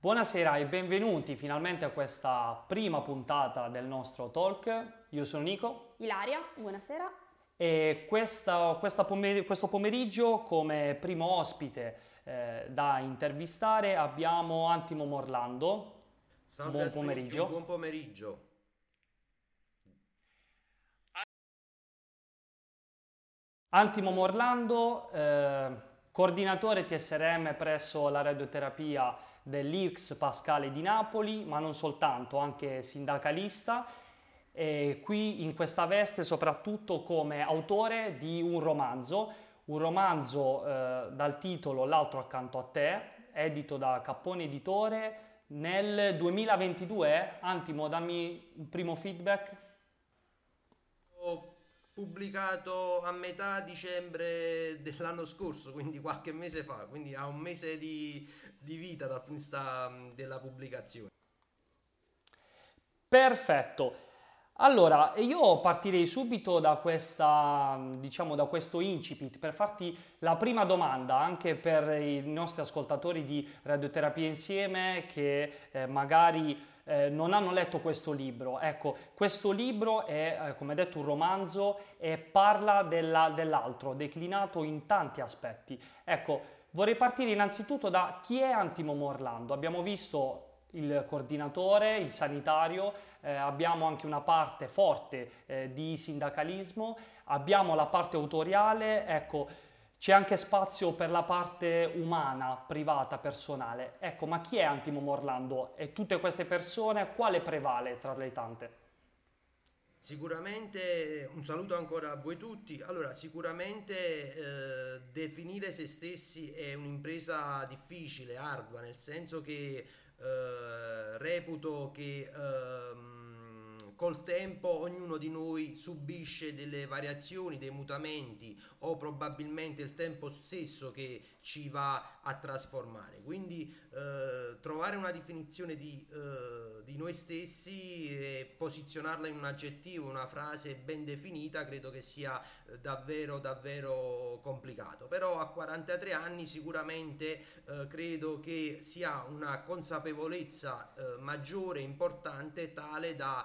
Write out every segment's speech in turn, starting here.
Buonasera e benvenuti finalmente a questa prima puntata del nostro talk. Io sono Nico. Ilaria, buonasera. E questa, questa pomer- questo pomeriggio come primo ospite eh, da intervistare abbiamo Antimo Morlando. Salve buon tutti, pomeriggio. buon pomeriggio. Antimo Morlando, eh, coordinatore TSRM presso la radioterapia dell'IRCS Pascale di Napoli, ma non soltanto, anche sindacalista. E qui in questa veste soprattutto come autore di un romanzo, un romanzo eh, dal titolo L'altro accanto a te, edito da Cappone Editore nel 2022. Antimo, dammi un primo feedback. Ho pubblicato a metà dicembre dell'anno scorso, quindi qualche mese fa, quindi ha un mese di, di vita dal punto di vista della pubblicazione. Perfetto. Allora, io partirei subito da questa, diciamo, da questo incipit per farti la prima domanda anche per i nostri ascoltatori di Radioterapia Insieme che eh, magari eh, non hanno letto questo libro. Ecco, questo libro è, eh, come detto, un romanzo e parla della- dell'altro, declinato in tanti aspetti. Ecco, vorrei partire innanzitutto da chi è Antimo Morlando. Abbiamo visto il coordinatore, il sanitario, eh, abbiamo anche una parte forte eh, di sindacalismo, abbiamo la parte autoriale, ecco, c'è anche spazio per la parte umana, privata, personale. Ecco, ma chi è Antimo Morlando? E tutte queste persone, quale prevale tra le tante? Sicuramente un saluto ancora a voi tutti. Allora, sicuramente eh, definire se stessi è un'impresa difficile, ardua, nel senso che eh, reputo che ehm, col tempo ognuno di noi subisce delle variazioni, dei mutamenti o probabilmente il tempo stesso che ci va a trasformare. Quindi eh, trovare una definizione di, eh, di noi stessi e posizionarla in un aggettivo, una frase ben definita, credo che sia eh, davvero davvero complicato. Però a 43 anni sicuramente eh, credo che sia una consapevolezza eh, maggiore, importante, tale da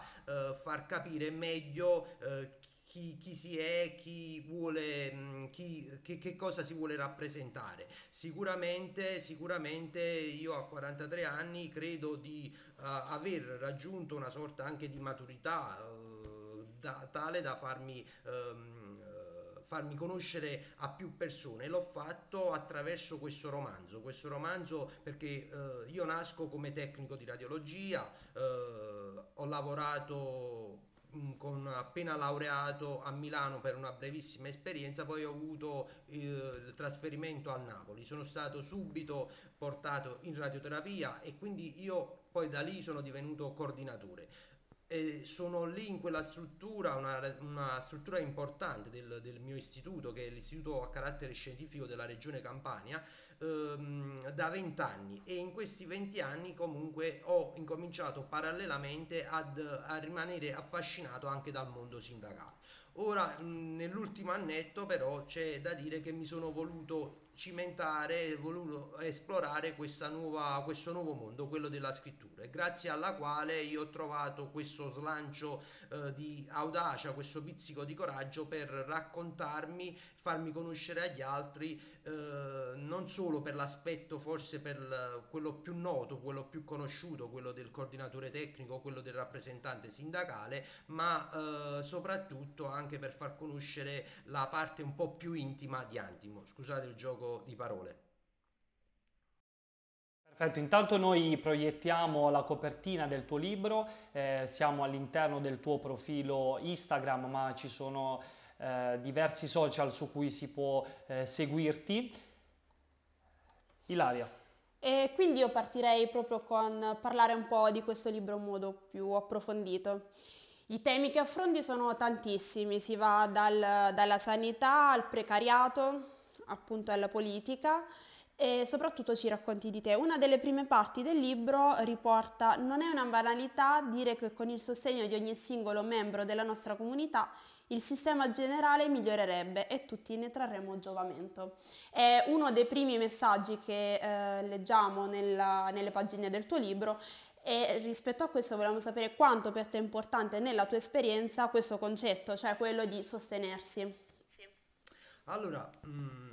far capire meglio eh, chi, chi si è, chi vuole, mh, chi, che, che cosa si vuole rappresentare. Sicuramente, sicuramente io a 43 anni credo di eh, aver raggiunto una sorta anche di maturità eh, da- tale da farmi... eh, farmi conoscere a più persone. L'ho fatto attraverso questo romanzo. Questo romanzo perché eh, io nasco come tecnico di radiologia, eh, ho lavorato mm, con appena laureato a Milano per una brevissima esperienza, poi ho avuto eh, il trasferimento a Napoli. Sono stato subito portato in radioterapia e quindi io poi da lì sono divenuto coordinatore. E sono lì in quella struttura, una, una struttura importante del, del mio istituto, che è l'istituto a carattere scientifico della regione Campania, ehm, da 20 anni e in questi 20 anni comunque ho incominciato parallelamente ad, a rimanere affascinato anche dal mondo sindacale. Ora, nell'ultimo annetto però c'è da dire che mi sono voluto cimentare, voluto esplorare nuova, questo nuovo mondo, quello della scrittura, e grazie alla quale io ho trovato questo slancio eh, di audacia, questo pizzico di coraggio per raccontarmi, farmi conoscere agli altri, eh, non solo per l'aspetto forse per quello più noto, quello più conosciuto, quello del coordinatore tecnico, quello del rappresentante sindacale, ma eh, soprattutto anche per far conoscere la parte un po' più intima di Antimo. Scusate il gioco di parole. Perfetto, intanto noi proiettiamo la copertina del tuo libro, eh, siamo all'interno del tuo profilo Instagram, ma ci sono eh, diversi social su cui si può eh, seguirti. Ilaria. E quindi io partirei proprio con parlare un po' di questo libro in modo più approfondito. I temi che affronti sono tantissimi, si va dal- dalla sanità al precariato, appunto alla politica e soprattutto ci racconti di te. Una delle prime parti del libro riporta, non è una banalità dire che con il sostegno di ogni singolo membro della nostra comunità il sistema generale migliorerebbe e tutti ne trarremo giovamento. È uno dei primi messaggi che eh, leggiamo nella, nelle pagine del tuo libro e rispetto a questo volevamo sapere quanto per te è importante nella tua esperienza questo concetto, cioè quello di sostenersi. Sì. Allora, mh, mm,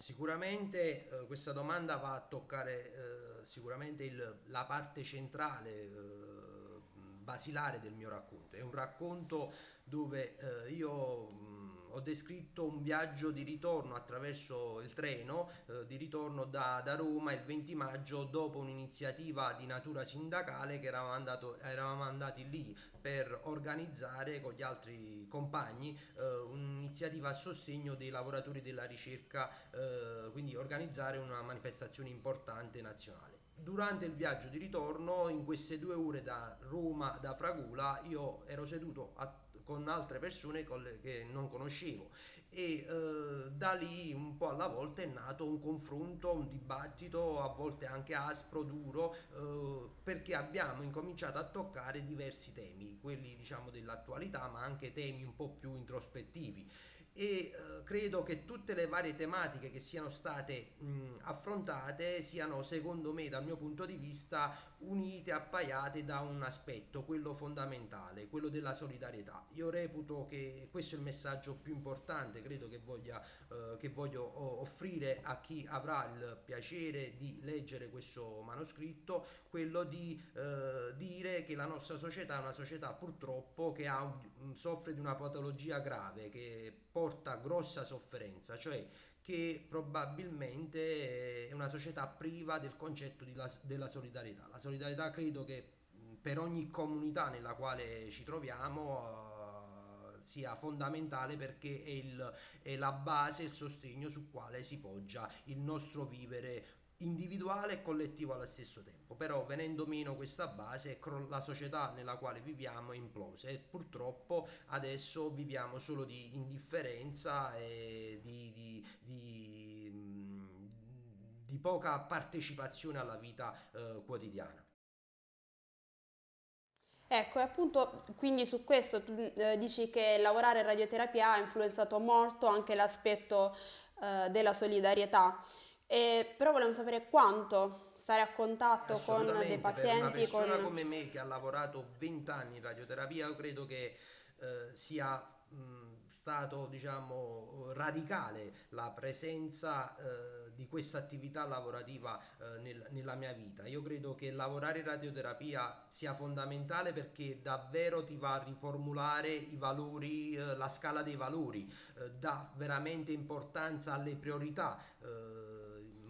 sicuramente eh, questa domanda va a toccare eh, sicuramente il, la parte centrale, eh, basilare del mio racconto. È un racconto dove eh, io... Ho descritto un viaggio di ritorno attraverso il treno eh, di ritorno da, da, Roma il 20 maggio dopo un'iniziativa di natura sindacale che eravamo, andato, eravamo andati lì per organizzare con gli altri compagni eh, un'iniziativa a sostegno dei lavoratori della ricerca, eh, quindi organizzare una manifestazione importante nazionale. Durante il viaggio di ritorno, in queste due ore da Roma, da Fragula, io ero seduto a con altre persone che non conoscevo. E eh, da lì un po' alla volta è nato un confronto, un dibattito, a volte anche aspro, duro, eh, perché abbiamo incominciato a toccare diversi temi, quelli diciamo dell'attualità, ma anche temi un po' più introspettivi. E eh, credo che tutte le varie tematiche che siano state mh, affrontate siano secondo me dal mio punto di vista unite, appaiate da un aspetto, quello fondamentale, quello della solidarietà. Io reputo che questo è il messaggio più importante, credo che, voglia, eh, che voglio offrire a chi avrà il piacere di leggere questo manoscritto, quello di eh, dire che la nostra società è una società purtroppo che ha, soffre di una patologia grave, che porta grossa sofferenza, cioè che probabilmente è una società priva del concetto la, della solidarietà. La solidarietà credo che per ogni comunità nella quale ci troviamo uh, sia fondamentale perché è, il, è la base, il sostegno su quale si poggia il nostro vivere individuale e collettivo allo stesso tempo. Però venendo meno questa base, la società nella quale viviamo è implosa e purtroppo adesso viviamo solo di indifferenza e di, di, di, di poca partecipazione alla vita eh, quotidiana. Ecco, appunto, quindi su questo tu eh, dici che lavorare in radioterapia ha influenzato molto anche l'aspetto eh, della solidarietà. E, però volevamo sapere quanto stare a contatto con dei pazienti. Per una persona con... come me che ha lavorato 20 anni in radioterapia, io credo che eh, sia mh, stato diciamo radicale la presenza eh, di questa attività lavorativa eh, nel, nella mia vita. Io credo che lavorare in radioterapia sia fondamentale perché davvero ti va a riformulare i valori, eh, la scala dei valori, eh, dà veramente importanza alle priorità eh,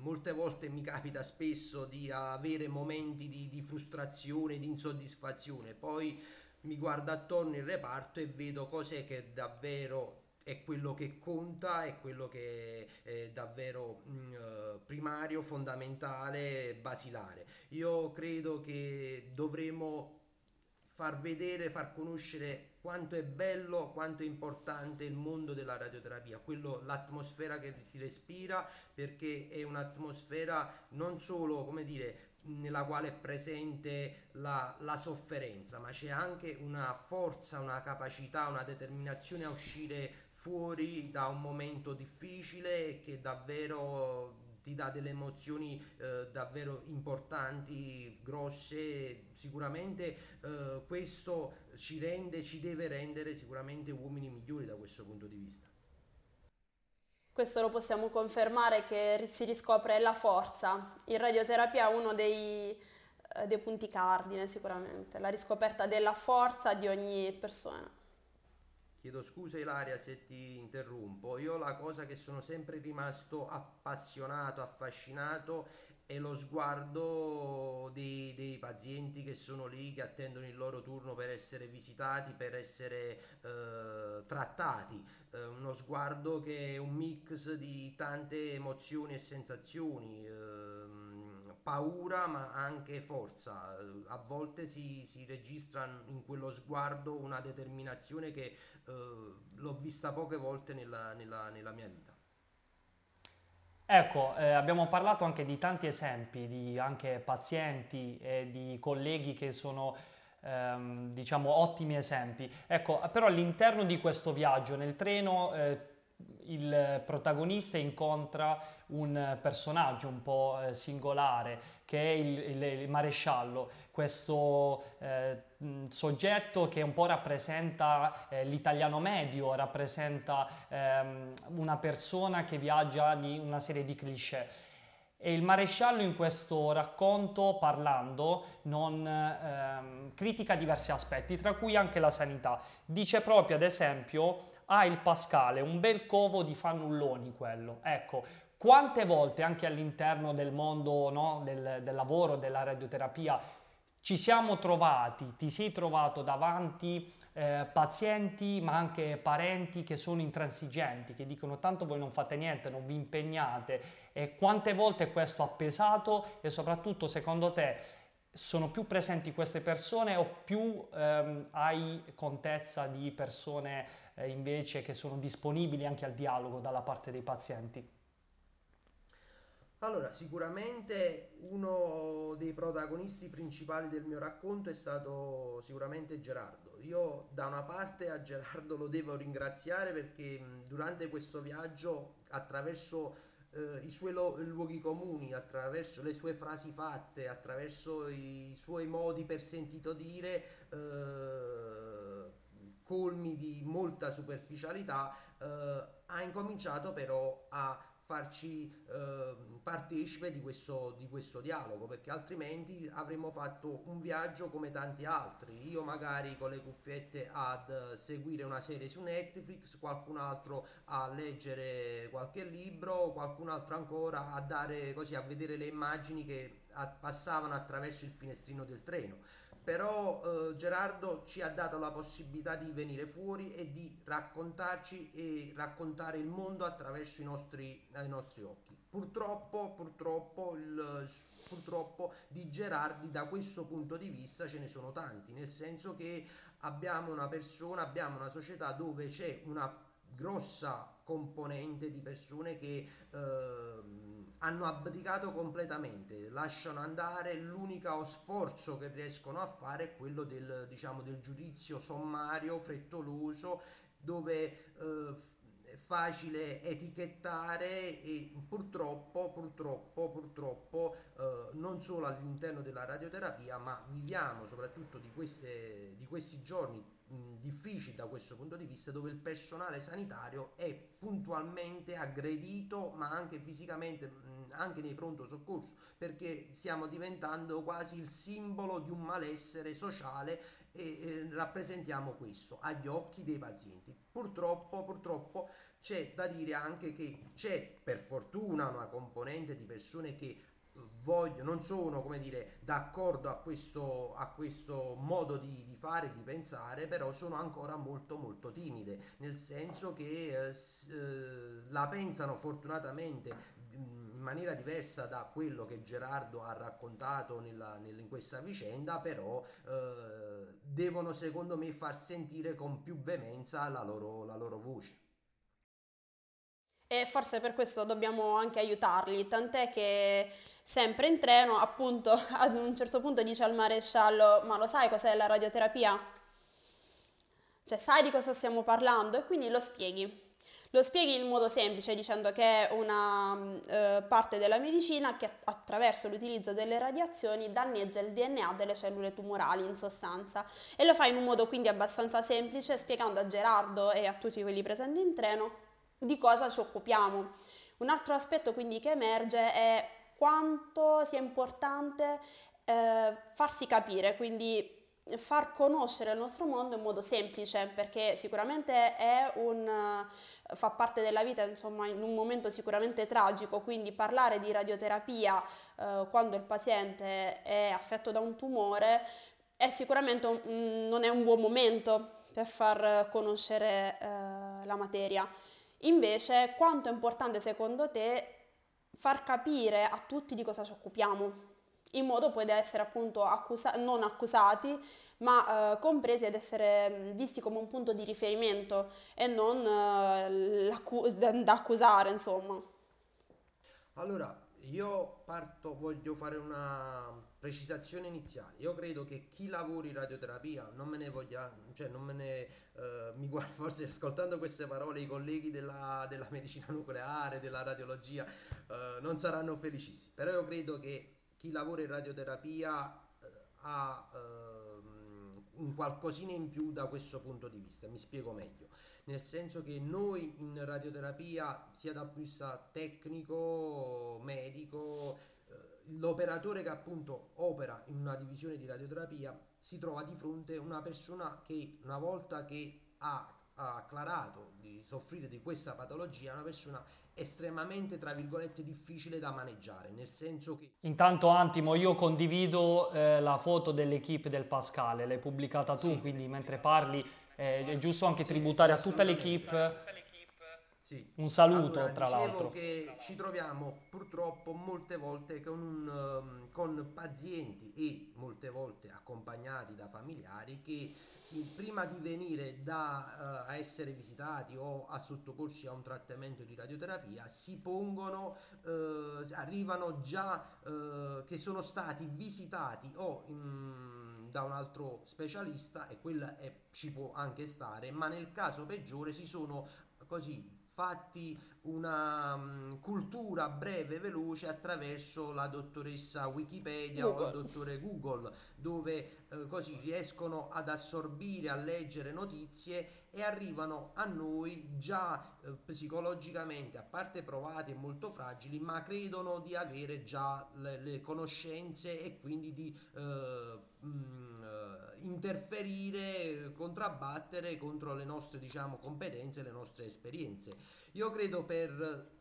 molte volte mi capita spesso di avere momenti di, di frustrazione, di insoddisfazione, poi mi guardo attorno il reparto e vedo cos'è che davvero è quello che conta, è quello che è davvero mm, eh, primario, fondamentale, basilare. Io credo che dovremo far vedere, far conoscere quanto è bello, quanto è importante il mondo della radioterapia, quello, l'atmosfera che si respira, perché è un'atmosfera non solo, come dire, nella quale è presente la, la, sofferenza, ma c'è anche una forza, una capacità, una determinazione a uscire fuori da un momento difficile che davvero ti dà delle emozioni eh, davvero importanti, grosse, sicuramente eh, questo ci rende, ci deve rendere sicuramente uomini migliori da questo punto di vista. Questo lo possiamo confermare che si riscopre la forza. In radioterapia è uno dei, eh, dei punti cardine sicuramente, la riscoperta della forza di ogni persona. Chiedo scusa Ilaria se ti interrompo, io la cosa che sono sempre rimasto appassionato, affascinato è lo sguardo dei, dei, pazienti che sono lì, che attendono il loro turno per essere visitati, per essere eh, trattati. Eh, uno sguardo che è un mix di tante emozioni e sensazioni. Eh, paura ma anche forza. A volte si, si registra in quello sguardo una determinazione che eh, l'ho vista poche volte nella, nella, nella mia vita. Ecco, eh, abbiamo parlato anche di tanti esempi di anche pazienti e di colleghi che sono ehm, diciamo ottimi esempi. Ecco, però all'interno di questo viaggio nel treno eh, il protagonista incontra un personaggio un po' eh, singolare che è il, il, il maresciallo, questo eh, soggetto che un po' rappresenta eh, l'italiano medio, rappresenta ehm, una persona che viaggia di una serie di cliché. E il maresciallo in questo racconto, parlando, non ehm, critica diversi aspetti, tra cui anche la sanità. Dice proprio, ad esempio, ha il Pascale, un bel covo di fannulloni quello. Ecco, quante volte anche all'interno del mondo no, del, del lavoro, della radioterapia, ci siamo trovati, ti sei trovato davanti eh, pazienti ma anche parenti che sono intransigenti, che dicono tanto voi non fate niente, non vi impegnate e quante volte questo ha pesato e soprattutto secondo te sono più presenti queste persone o più ehm, hai contezza di persone eh, invece che sono disponibili anche al dialogo dalla parte dei pazienti? Allora, sicuramente uno dei protagonisti principali del mio racconto è stato sicuramente Gerardo. Io da una parte a Gerardo lo devo ringraziare perché durante questo viaggio, attraverso eh, i suoi lo- luoghi comuni, attraverso le sue frasi fatte, attraverso i suoi modi per sentito dire, eh, colmi di molta superficialità, eh, ha incominciato però a farci eh, partecipe di questo, di questo dialogo perché altrimenti avremmo fatto un viaggio come tanti altri. Io magari con le cuffiette ad seguire una serie su Netflix qualcun altro a leggere qualche libro qualcun altro ancora a dare così a vedere le immagini che passavano attraverso il finestrino del treno però eh, Gerardo ci ha dato la possibilità di venire fuori e di raccontarci e raccontare il mondo attraverso i nostri, i nostri occhi. Purtroppo, purtroppo, il, purtroppo di Gerardi da questo punto di vista ce ne sono tanti, nel senso che abbiamo una persona, abbiamo una società dove c'è una grossa componente di persone che eh, hanno abdicato completamente, lasciano andare, l'unico sforzo che riescono a fare è quello del, diciamo, del giudizio sommario, frettoloso, dove eh, è facile etichettare e purtroppo, purtroppo, purtroppo eh, non solo all'interno della radioterapia, ma viviamo soprattutto di, queste, di questi giorni difficili da questo punto di vista dove il personale sanitario è puntualmente aggredito ma anche fisicamente anche nei pronto soccorso perché stiamo diventando quasi il simbolo di un malessere sociale e eh, rappresentiamo questo agli occhi dei pazienti. Purtroppo, purtroppo c'è da dire anche che c'è per fortuna una componente di persone che voglio, non sono come dire, d'accordo a questo, a questo modo di, di fare, di pensare, però sono ancora molto molto timide, nel senso che eh, eh la pensano fortunatamente in maniera diversa da quello che Gerardo ha raccontato nella, in questa vicenda, però eh, devono secondo me far sentire con più veemenza la loro, la loro voce. E forse per questo dobbiamo anche aiutarli, tant'è che sempre in treno, appunto, ad un certo punto dice al maresciallo, ma lo sai cos'è la radioterapia? Cioè, sai di cosa stiamo parlando? E quindi lo spieghi. Lo spieghi in modo semplice dicendo che è una eh, parte della medicina che attraverso l'utilizzo delle radiazioni danneggia il DNA delle cellule tumorali in sostanza e lo fa in un modo quindi abbastanza semplice spiegando a Gerardo e a tutti quelli presenti in treno di cosa ci occupiamo. Un altro aspetto quindi che emerge è quanto sia importante eh, farsi capire, quindi far conoscere il nostro mondo in modo semplice perché sicuramente un, fa parte della vita insomma in un momento sicuramente tragico. Quindi parlare di radioterapia eh, quando il paziente è affetto da un tumore è sicuramente un, non è un buon momento per far conoscere eh, la materia. Invece quanto è importante secondo te far capire a tutti di cosa ci occupiamo in modo poi da essere appunto accusa- non accusati, ma eh, compresi ed essere visti come un punto di riferimento e non eh, da accusare, insomma. Allora, io parto, voglio fare una precisazione iniziale. Io credo che chi lavora in radioterapia non me ne voglia, cioè non me ne, eh, mi guarda, forse ascoltando queste parole i colleghi della, della medicina nucleare, della radiologia, eh, non saranno felicissimi. Però io credo che chi lavora in radioterapia eh, ha ehm, un qualcosina in più da questo punto di vista. Mi spiego meglio nel senso che noi in radioterapia, sia dal punto di vista tecnico, medico, eh, l'operatore che appunto opera in una divisione di radioterapia si trova di fronte a una persona che una volta che ha, ha acclarato di soffrire di questa patologia, è una persona estremamente, tra virgolette, difficile da maneggiare, nel senso che... Intanto Antimo, io condivido eh, la foto dell'equipe del Pascale, l'hai pubblicata tu, sì, quindi mentre parli eh, è giusto anche sì, tributare sì, a tutta l'equipe sì. un saluto allora, tra l'altro. che ci troviamo purtroppo molte volte con, un, um, con pazienti e molte volte accompagnati da familiari che prima di venire da, uh, a essere visitati o a sottoporsi a un trattamento di radioterapia si pongono, uh, arrivano già uh, che sono stati visitati o in, da un altro specialista e quella è, ci può anche stare, ma nel caso peggiore si sono così fatti una um, cultura breve e veloce attraverso la dottoressa Wikipedia Google. o il dottore Google, dove eh, così riescono ad assorbire, a leggere notizie e arrivano a noi già eh, psicologicamente, a parte provate e molto fragili, ma credono di avere già le, le conoscenze e quindi di eh, mh, mm, interferire, contrabbattere contro le nostre diciamo, competenze, le nostre esperienze. Io credo per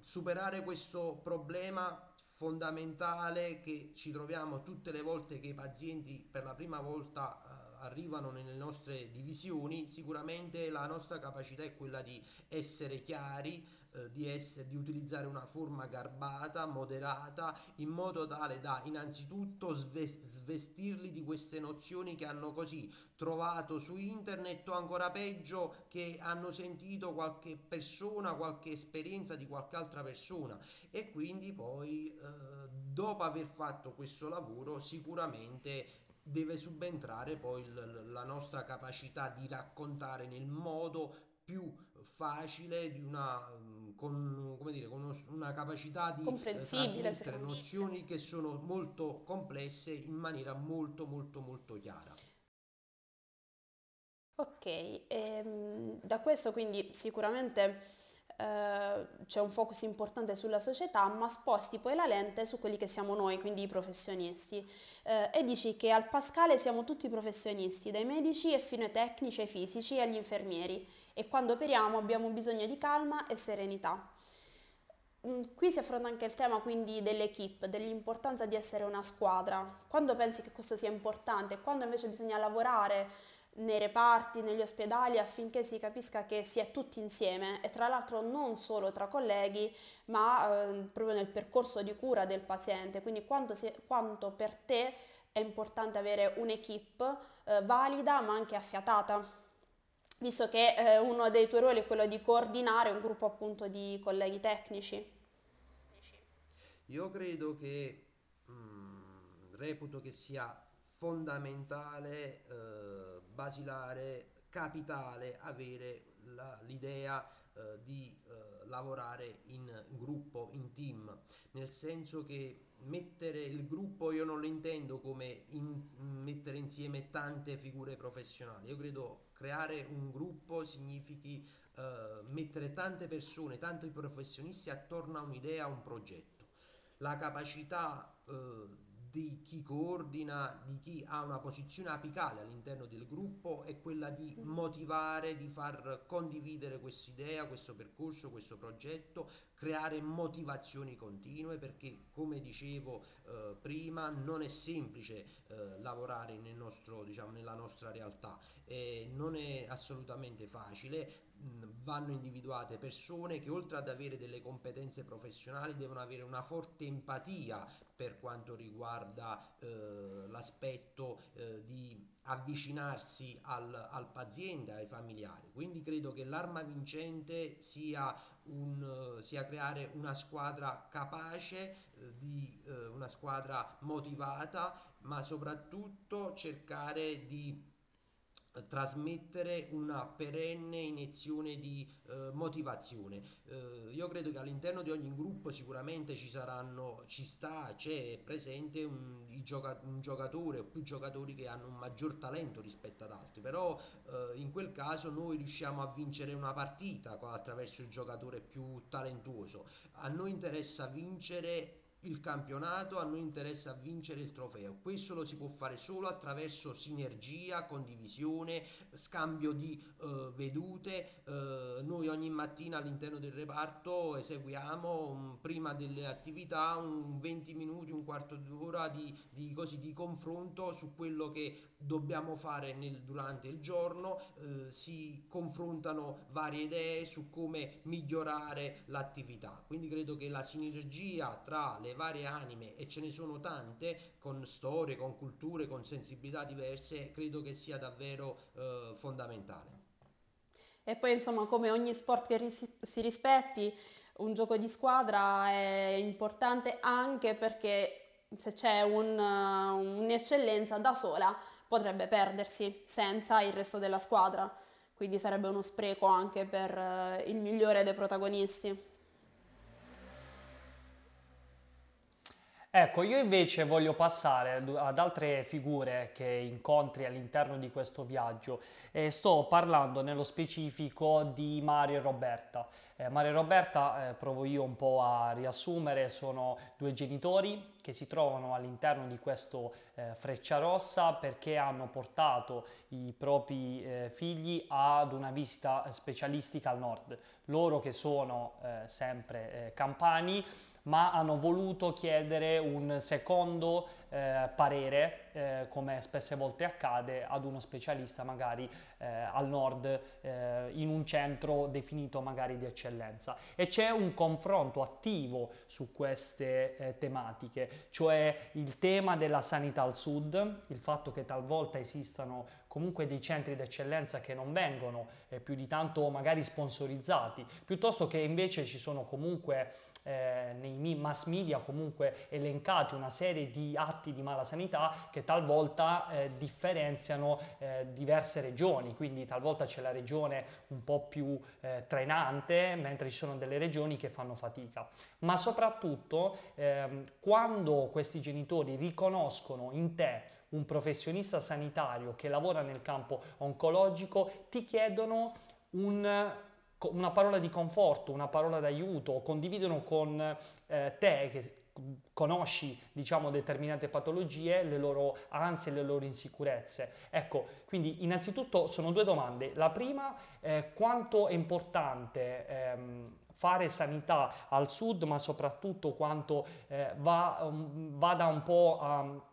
superare questo problema fondamentale che ci troviamo tutte le volte che i pazienti per la prima volta uh, arrivano nelle nostre divisioni, sicuramente la nostra capacità è quella di essere chiari, eh, di, essere, di utilizzare una forma garbata, moderata, in modo tale da innanzitutto svestirli di queste nozioni che hanno così trovato su internet o ancora peggio che hanno sentito qualche persona, qualche esperienza di qualche altra persona. E quindi poi eh, dopo aver fatto questo lavoro sicuramente deve subentrare poi l- la nostra capacità di raccontare nel modo più facile di una con, come dire, con una capacità di eh, trasmettere nozioni che sono molto complesse in maniera molto molto molto chiara. Ok, ehm, da questo quindi sicuramente eh, c'è un focus importante sulla società, ma sposti poi la lente su quelli che siamo noi, quindi i professionisti. Eh, e dici che al Pascale siamo tutti professionisti, dai medici e fino ai tecnici, ai fisici e agli infermieri e quando operiamo abbiamo bisogno di calma e serenità. Mm, qui si affronta anche il tema quindi dell'equipe, dell'importanza di essere una squadra. Quando pensi che questo sia importante, quando invece bisogna lavorare nei reparti, negli ospedali affinché si capisca che si è tutti insieme. E tra l'altro non solo tra colleghi ma eh, proprio nel percorso di cura del paziente, quindi quanto, si, quanto per te è importante avere un'equipe eh, valida ma anche affiatata. Visto che eh, uno dei tuoi ruoli è quello di coordinare un gruppo appunto di colleghi tecnici. Io credo che mh, mm, reputo che sia fondamentale, eh, basilare, capitale avere la, l'idea eh, di eh, lavorare in, gruppo, in team, nel senso che mettere il gruppo io non lo intendo come in, mettere insieme tante figure professionali, io credo creare un gruppo significhi uh, mettere tante persone, tanti professionisti attorno a un'idea, a un progetto. La capacità uh, di chi coordina, di chi ha una posizione apicale all'interno del gruppo è quella di motivare, di far condividere questa idea, questo percorso, questo progetto, creare motivazioni continue perché come dicevo eh, prima non è semplice eh, lavorare nel nostro, diciamo, nella nostra realtà, eh, non è assolutamente facile vanno individuate persone che oltre ad avere delle competenze professionali devono avere una forte empatia per quanto riguarda eh, l'aspetto eh, di avvicinarsi al, al, paziente, ai familiari. Quindi credo che l'arma vincente sia, un, sia creare una squadra capace, eh, di, eh, una squadra motivata, ma soprattutto cercare di trasmettere una perenne iniezione di eh, motivazione. Eh, io credo che all'interno di ogni gruppo sicuramente ci saranno, ci sta, c'è presente un, gioca- un giocatore o più giocatori che hanno un maggior talento rispetto ad altri, però eh, in quel caso noi riusciamo a vincere una partita attraverso il giocatore più talentuoso. A noi interessa vincere il campionato, a noi interessa vincere il trofeo. Questo lo si può fare solo attraverso sinergia, condivisione, scambio di uh, vedute. Uh, noi ogni mattina all'interno del reparto eseguiamo um, prima delle attività un 20 minuti, un quarto d'ora di, di, così, di confronto su quello che dobbiamo fare nel, durante il giorno, eh, si confrontano varie idee su come migliorare l'attività. Quindi credo che la sinergia tra le varie anime, e ce ne sono tante, con storie, con culture, con sensibilità diverse, credo che sia davvero eh, fondamentale. E poi insomma come ogni sport che ris- si rispetti, un gioco di squadra è importante anche perché se c'è un, un'eccellenza da sola potrebbe perdersi senza il resto della squadra, quindi sarebbe uno spreco anche per uh, il migliore dei protagonisti. Ecco, io invece voglio passare ad altre figure che incontri all'interno di questo viaggio e sto parlando nello specifico di Mario e Roberta. Eh, Mario e Roberta, eh, provo io un po' a riassumere, sono due genitori che si trovano all'interno di questo eh, Freccia Rossa perché hanno portato i propri eh, figli ad una visita specialistica al nord. Loro che sono eh, sempre eh, campani ma hanno voluto chiedere un secondo eh, parere, eh, come spesse volte accade, ad uno specialista magari eh, al nord eh, in un centro definito magari di eccellenza. E c'è un confronto attivo su queste eh, tematiche, cioè il tema della sanità al sud, il fatto che talvolta esistano comunque dei centri d'eccellenza che non vengono eh, più di tanto magari sponsorizzati, piuttosto che invece ci sono comunque eh, nei mass media comunque elencati una serie di atti di mala sanità che talvolta eh, differenziano eh, diverse regioni, quindi talvolta c'è la regione un po' più eh, trainante, mentre ci sono delle regioni che fanno fatica. Ma soprattutto ehm, quando questi genitori riconoscono in te un professionista sanitario che lavora nel campo oncologico, ti chiedono un una parola di conforto, una parola d'aiuto, condividono con eh, te che conosci diciamo determinate patologie, le loro ansie, le loro insicurezze. Ecco, quindi innanzitutto sono due domande. La prima è quanto è importante ehm, fare sanità al sud, ma soprattutto quanto eh, va, um, vada un po' a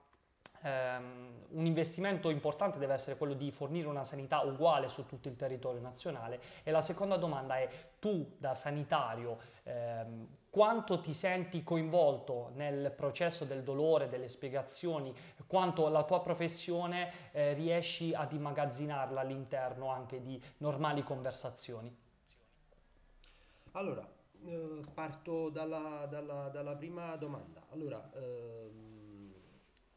ehm, un investimento importante deve essere quello di fornire una sanità uguale su tutto il territorio nazionale e la seconda domanda è tu da sanitario ehm, quanto ti senti coinvolto nel processo del dolore, delle spiegazioni, quanto la tua professione eh, riesci ad immagazzinarla all'interno anche di normali conversazioni? Allora, eh, parto dalla, dalla, dalla, prima domanda. Allora, ehm,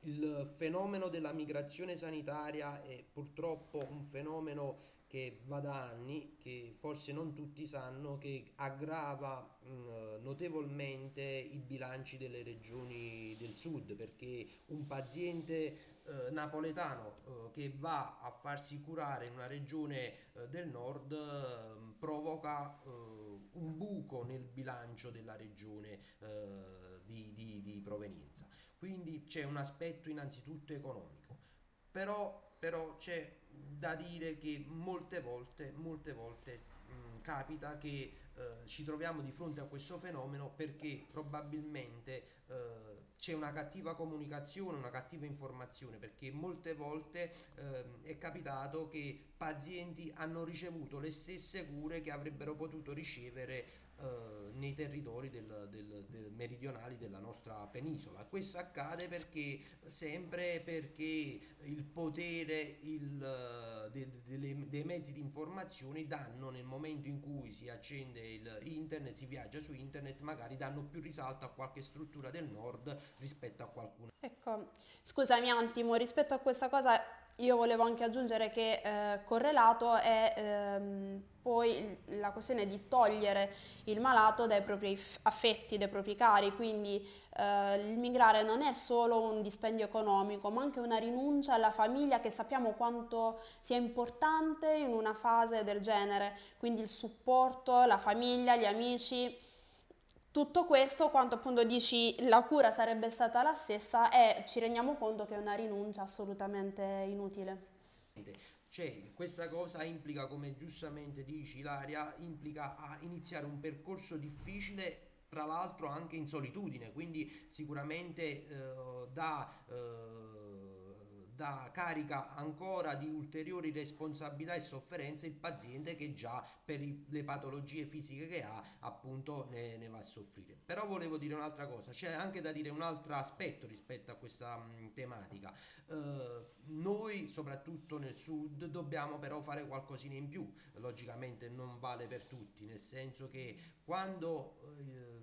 il fenomeno della migrazione sanitaria è purtroppo un fenomeno che va da anni, che forse non tutti sanno, che aggrava mh, notevolmente i bilanci delle regioni del sud, perché un paziente eh, napoletano eh, che va a farsi curare in una regione eh, del nord eh, provoca eh, un buco nel bilancio della regione eh, di, di, di provenienza. Quindi c'è un aspetto innanzitutto economico, però, però c'è da dire che molte volte, molte volte mh, capita che eh, ci troviamo di fronte a questo fenomeno perché probabilmente eh, c'è una cattiva comunicazione, una cattiva informazione, perché molte volte eh, è capitato che pazienti hanno ricevuto le stesse cure che avrebbero potuto ricevere eh, nei territori del, del, del meridionali della nostra penisola. Questo accade perché sempre perché il potere il, de, de, dei mezzi di informazione danno nel momento in cui si accende il internet, si viaggia su internet, magari danno più risalto a qualche struttura del nord rispetto a qualcuna. Ecco, scusami un attimo, rispetto a questa cosa io volevo anche aggiungere che eh, correlato è ehm, poi la questione di togliere il malato dai propri affetti, dai propri cari, quindi eh, il migrare non è solo un dispendio economico, ma anche una rinuncia alla famiglia che sappiamo quanto sia importante in una fase del genere, quindi il supporto, la famiglia, gli amici tutto questo, quanto appunto dici la cura sarebbe stata la stessa, e ci rendiamo conto che è una rinuncia assolutamente inutile. Cioè, questa cosa implica, come giustamente dici Ilaria, implica a iniziare un percorso difficile tra l'altro anche in solitudine, quindi sicuramente eh, da eh, da carica ancora di ulteriori responsabilità e sofferenze il paziente che già per le patologie fisiche che ha appunto ne, ne, va a soffrire. Però volevo dire un'altra cosa, c'è anche da dire un altro aspetto rispetto a questa mh, tematica. Eh, noi soprattutto nel sud dobbiamo però fare qualcosina in più, logicamente non vale per tutti, nel senso che quando... Eh,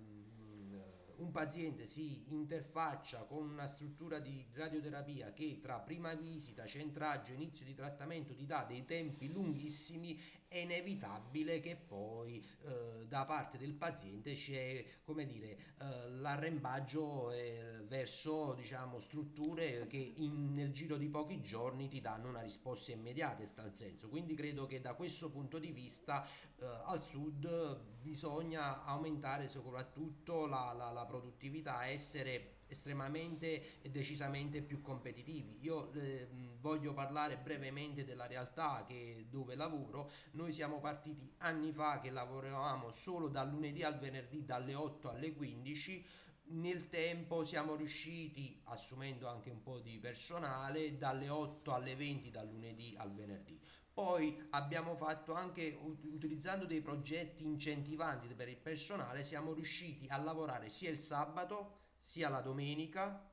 un paziente si interfaccia con una struttura di radioterapia che tra prima visita, centraggio, inizio di trattamento ti dà dei tempi lunghissimi, è inevitabile che poi eh, da parte del paziente c'è come dire eh, l'arrembaggio eh, verso diciamo strutture che in, nel giro di pochi giorni ti danno una risposta immediata in tal senso. Quindi credo che da questo punto di vista eh, al sud bisogna aumentare soprattutto la, la, la produttività essere estremamente e decisamente più competitivi. Io eh, voglio parlare brevemente della realtà che, dove lavoro. Noi siamo partiti anni fa che lavoravamo solo dal lunedì al venerdì dalle 8 alle 15 nel tempo siamo riusciti, assumendo anche un po' di personale, dalle 8 alle 20 dal lunedì al venerdì. Poi abbiamo fatto anche, utilizzando dei progetti incentivanti per il personale, siamo riusciti a lavorare sia il sabato sia la domenica.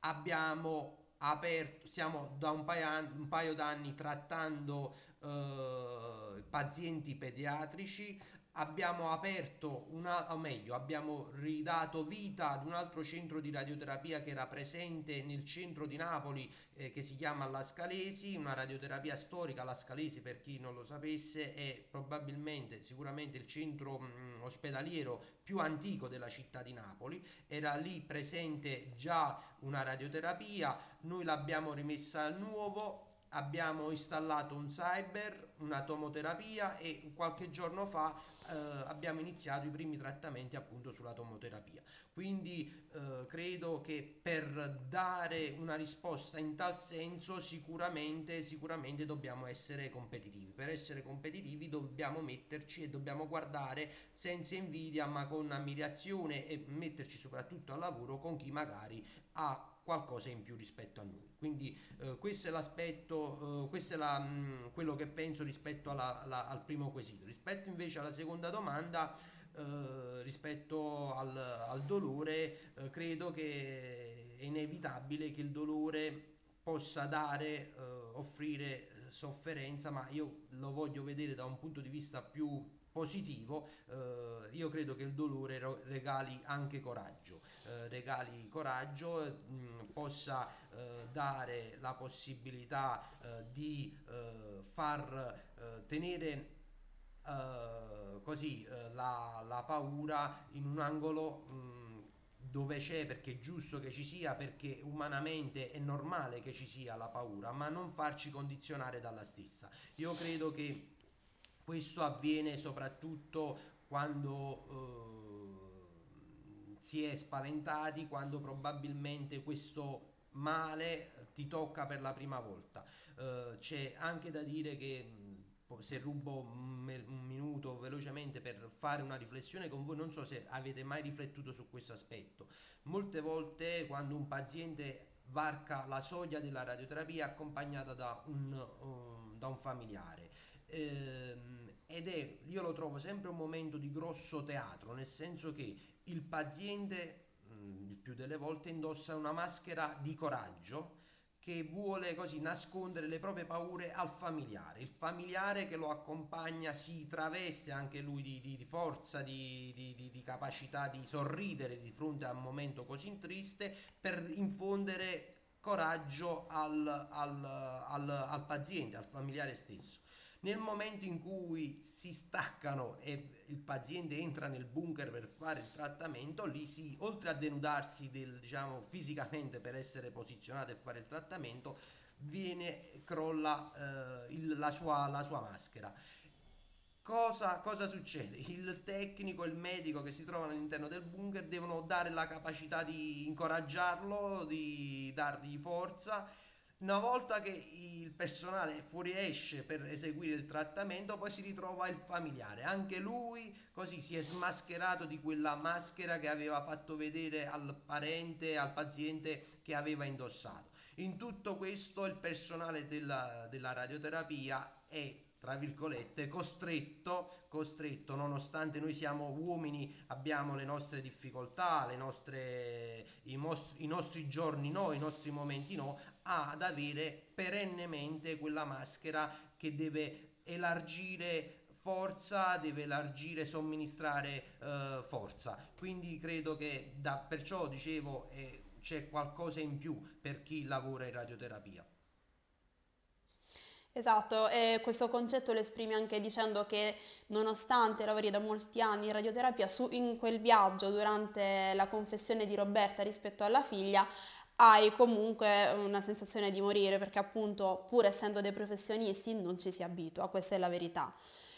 Abbiamo aperto, stiamo da un paio, un paio d'anni trattando eh, pazienti pediatrici, abbiamo aperto una, o meglio, abbiamo ridato vita ad un altro centro di radioterapia che era presente nel centro di Napoli eh, che si chiama La Scalesi, una radioterapia storica. La Scalesi, per chi non lo sapesse, è probabilmente, sicuramente il centro mh, mm, ospedaliero più antico della città di Napoli. Era lì presente già una radioterapia, noi l'abbiamo rimessa al nuovo abbiamo installato un cyber, una tomoterapia e qualche giorno fa eh, abbiamo iniziato i primi trattamenti appunto sulla tomoterapia. Quindi eh, credo che per dare una risposta in tal senso sicuramente, sicuramente dobbiamo essere competitivi. Per essere competitivi dobbiamo metterci e dobbiamo guardare senza invidia ma con ammirazione e metterci soprattutto al lavoro con chi magari ha qualcosa in più rispetto a noi. Quindi eh, questo è l'aspetto, eh, questo è la, mh, mm, quello che penso rispetto alla, alla, al primo quesito. Rispetto invece alla seconda domanda, eh, rispetto al, al dolore, eh, credo che è inevitabile che il dolore possa dare, eh, offrire eh, sofferenza, ma io lo voglio vedere da un punto di vista più positivo, eh, io credo che il dolore regali anche coraggio, eh, regali coraggio, mh, mm, possa eh, dare la possibilità eh, di eh, far eh, tenere così la, la, paura in un angolo mh, mm, dove c'è perché è giusto che ci sia, perché umanamente è normale che ci sia la paura, ma non farci condizionare dalla stessa. Io credo che questo avviene soprattutto quando eh, si è spaventati, quando probabilmente questo male ti tocca per la prima volta. Eh, c'è anche da dire che se rubo un, un minuto velocemente per fare una riflessione con voi, non so se avete mai riflettuto su questo aspetto. Molte volte quando un paziente varca la soglia della radioterapia accompagnata da un, um, da un familiare. Ehm, ed è, io lo trovo sempre un momento di grosso teatro, nel senso che il paziente, mm, il più delle volte, indossa una maschera di coraggio che vuole così nascondere le proprie paure al familiare. Il familiare che lo accompagna si traveste anche lui di, di, di forza, di, di, capacità di sorridere di fronte a un momento così triste per infondere coraggio al, al, al, al paziente, al familiare stesso. Nel momento in cui si staccano e il paziente entra nel bunker per fare il trattamento, lì si, oltre a denudarsi del, diciamo, fisicamente per essere posizionato e fare il trattamento, viene, crolla eh, il, la, sua, la sua maschera. Cosa, cosa, succede? Il tecnico e il medico che si trovano all'interno del bunker devono dare la capacità di incoraggiarlo, di dargli forza una volta che il personale fuoriesce per eseguire il trattamento, poi si ritrova il familiare. Anche lui così si è smascherato di quella maschera che aveva fatto vedere al parente, al paziente che aveva indossato. In tutto questo il personale della, della radioterapia è tra virgolette, costretto, costretto, nonostante noi siamo uomini, abbiamo le nostre difficoltà, le nostre, i, mostri, i nostri giorni no, i nostri momenti no, ad avere perennemente quella maschera che deve elargire forza, deve elargire, somministrare eh, forza. Quindi credo che da, perciò dicevo eh, c'è qualcosa in più per chi lavora in radioterapia. Esatto, e questo concetto lo esprime anche dicendo che nonostante lavori da molti anni in radioterapia, su, in quel viaggio durante la confessione di Roberta rispetto alla figlia, hai comunque una sensazione di morire perché appunto pur essendo dei professionisti non ci si abitua, questa è la verità.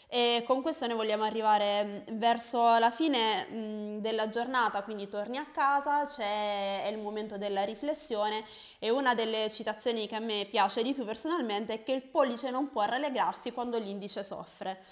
E con questo noi vogliamo arrivare mm, verso la fine mm, della giornata, quindi torni a casa, c'è il momento della riflessione e una delle citazioni che a me piace di più personalmente è che il pollice non può rallegrarsi quando l'indice soffre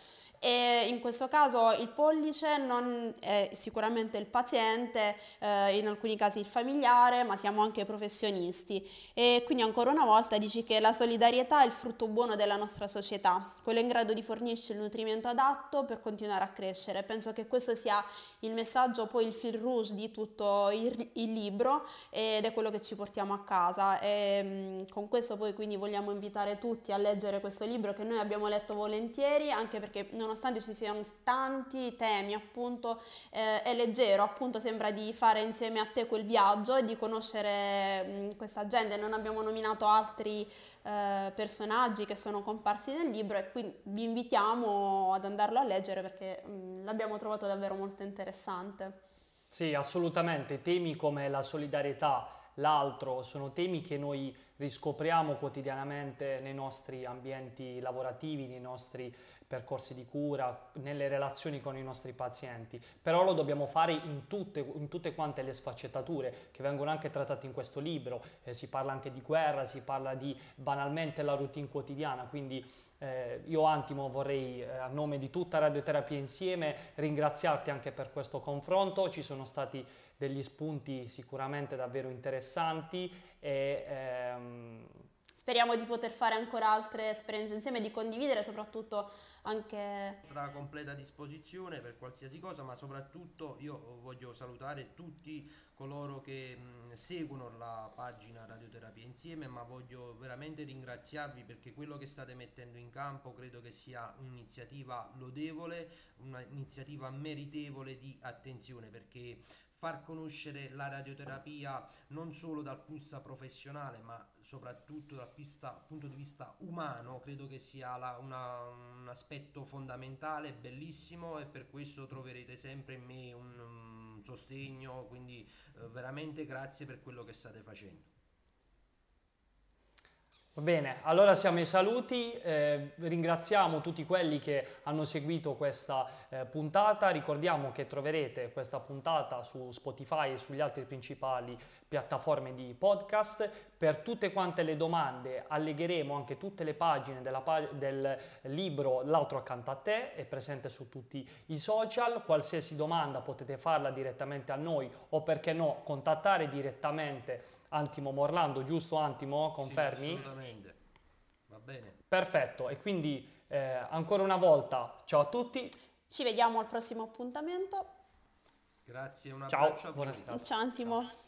e in questo caso il pollice non è sicuramente il paziente, eh, in alcuni casi il familiare, ma siamo anche professionisti e quindi ancora una volta dici che la solidarietà è il frutto buono della nostra società, quello in grado di fornirci il nutrimento adatto per continuare a crescere. Penso che questo sia il messaggio, poi il fil rouge di tutto il, il libro ed è quello che ci portiamo a casa e con questo poi quindi vogliamo invitare tutti a leggere questo libro che noi abbiamo letto volentieri anche perché non nonostante ci siano tanti temi, appunto, eh, è leggero, appunto sembra di fare insieme a te quel viaggio e di conoscere mh, questa gente. Non abbiamo nominato altri eh, personaggi che sono comparsi nel libro e quindi vi invitiamo ad andarlo a leggere perché mh, l'abbiamo trovato davvero molto interessante. Sì, assolutamente. Temi come la solidarietà, l'altro, sono temi che noi riscopriamo quotidianamente nei nostri ambienti lavorativi, nei nostri percorsi di cura, nelle relazioni con i nostri pazienti, però lo dobbiamo fare in tutte, in tutte quante le sfaccettature che vengono anche trattate in questo libro, eh, si parla anche di guerra, si parla di banalmente la routine quotidiana, quindi eh, io Antimo vorrei eh, a nome di tutta Radioterapia Insieme ringraziarti anche per questo confronto, ci sono stati degli spunti sicuramente davvero interessanti e ehm, speriamo di poter fare ancora altre esperienze insieme, di condividere soprattutto anche... A completa disposizione per qualsiasi cosa, ma soprattutto io voglio salutare tutti coloro che mh, seguono la pagina Radioterapia Insieme, ma voglio veramente ringraziarvi perché quello che state mettendo in campo credo che sia un'iniziativa lodevole, un'iniziativa meritevole di attenzione perché far conoscere la radioterapia non solo dal punto di vista professionale ma soprattutto dal punto di vista umano credo che sia la, una, un aspetto fondamentale, bellissimo e per questo troverete sempre in me un, sostegno, quindi eh, veramente grazie per quello che state facendo. Va bene, allora siamo ai saluti, eh, ringraziamo tutti quelli che hanno seguito questa eh, puntata, ricordiamo che troverete questa puntata su Spotify e sugli altri principali piattaforme di podcast. Per tutte quante le domande allegheremo anche tutte le pagine pag- del libro L'altro accanto a te, è presente su tutti i social, qualsiasi domanda potete farla direttamente a noi o perché no contattare direttamente Antimo Morlando, giusto Antimo? Confermi? Sì, assolutamente. Va bene. Perfetto, e quindi eh, ancora una volta ciao a tutti. Ci vediamo al prossimo appuntamento. Grazie, un abbraccio ciao, a Ciao Antimo. Ciao.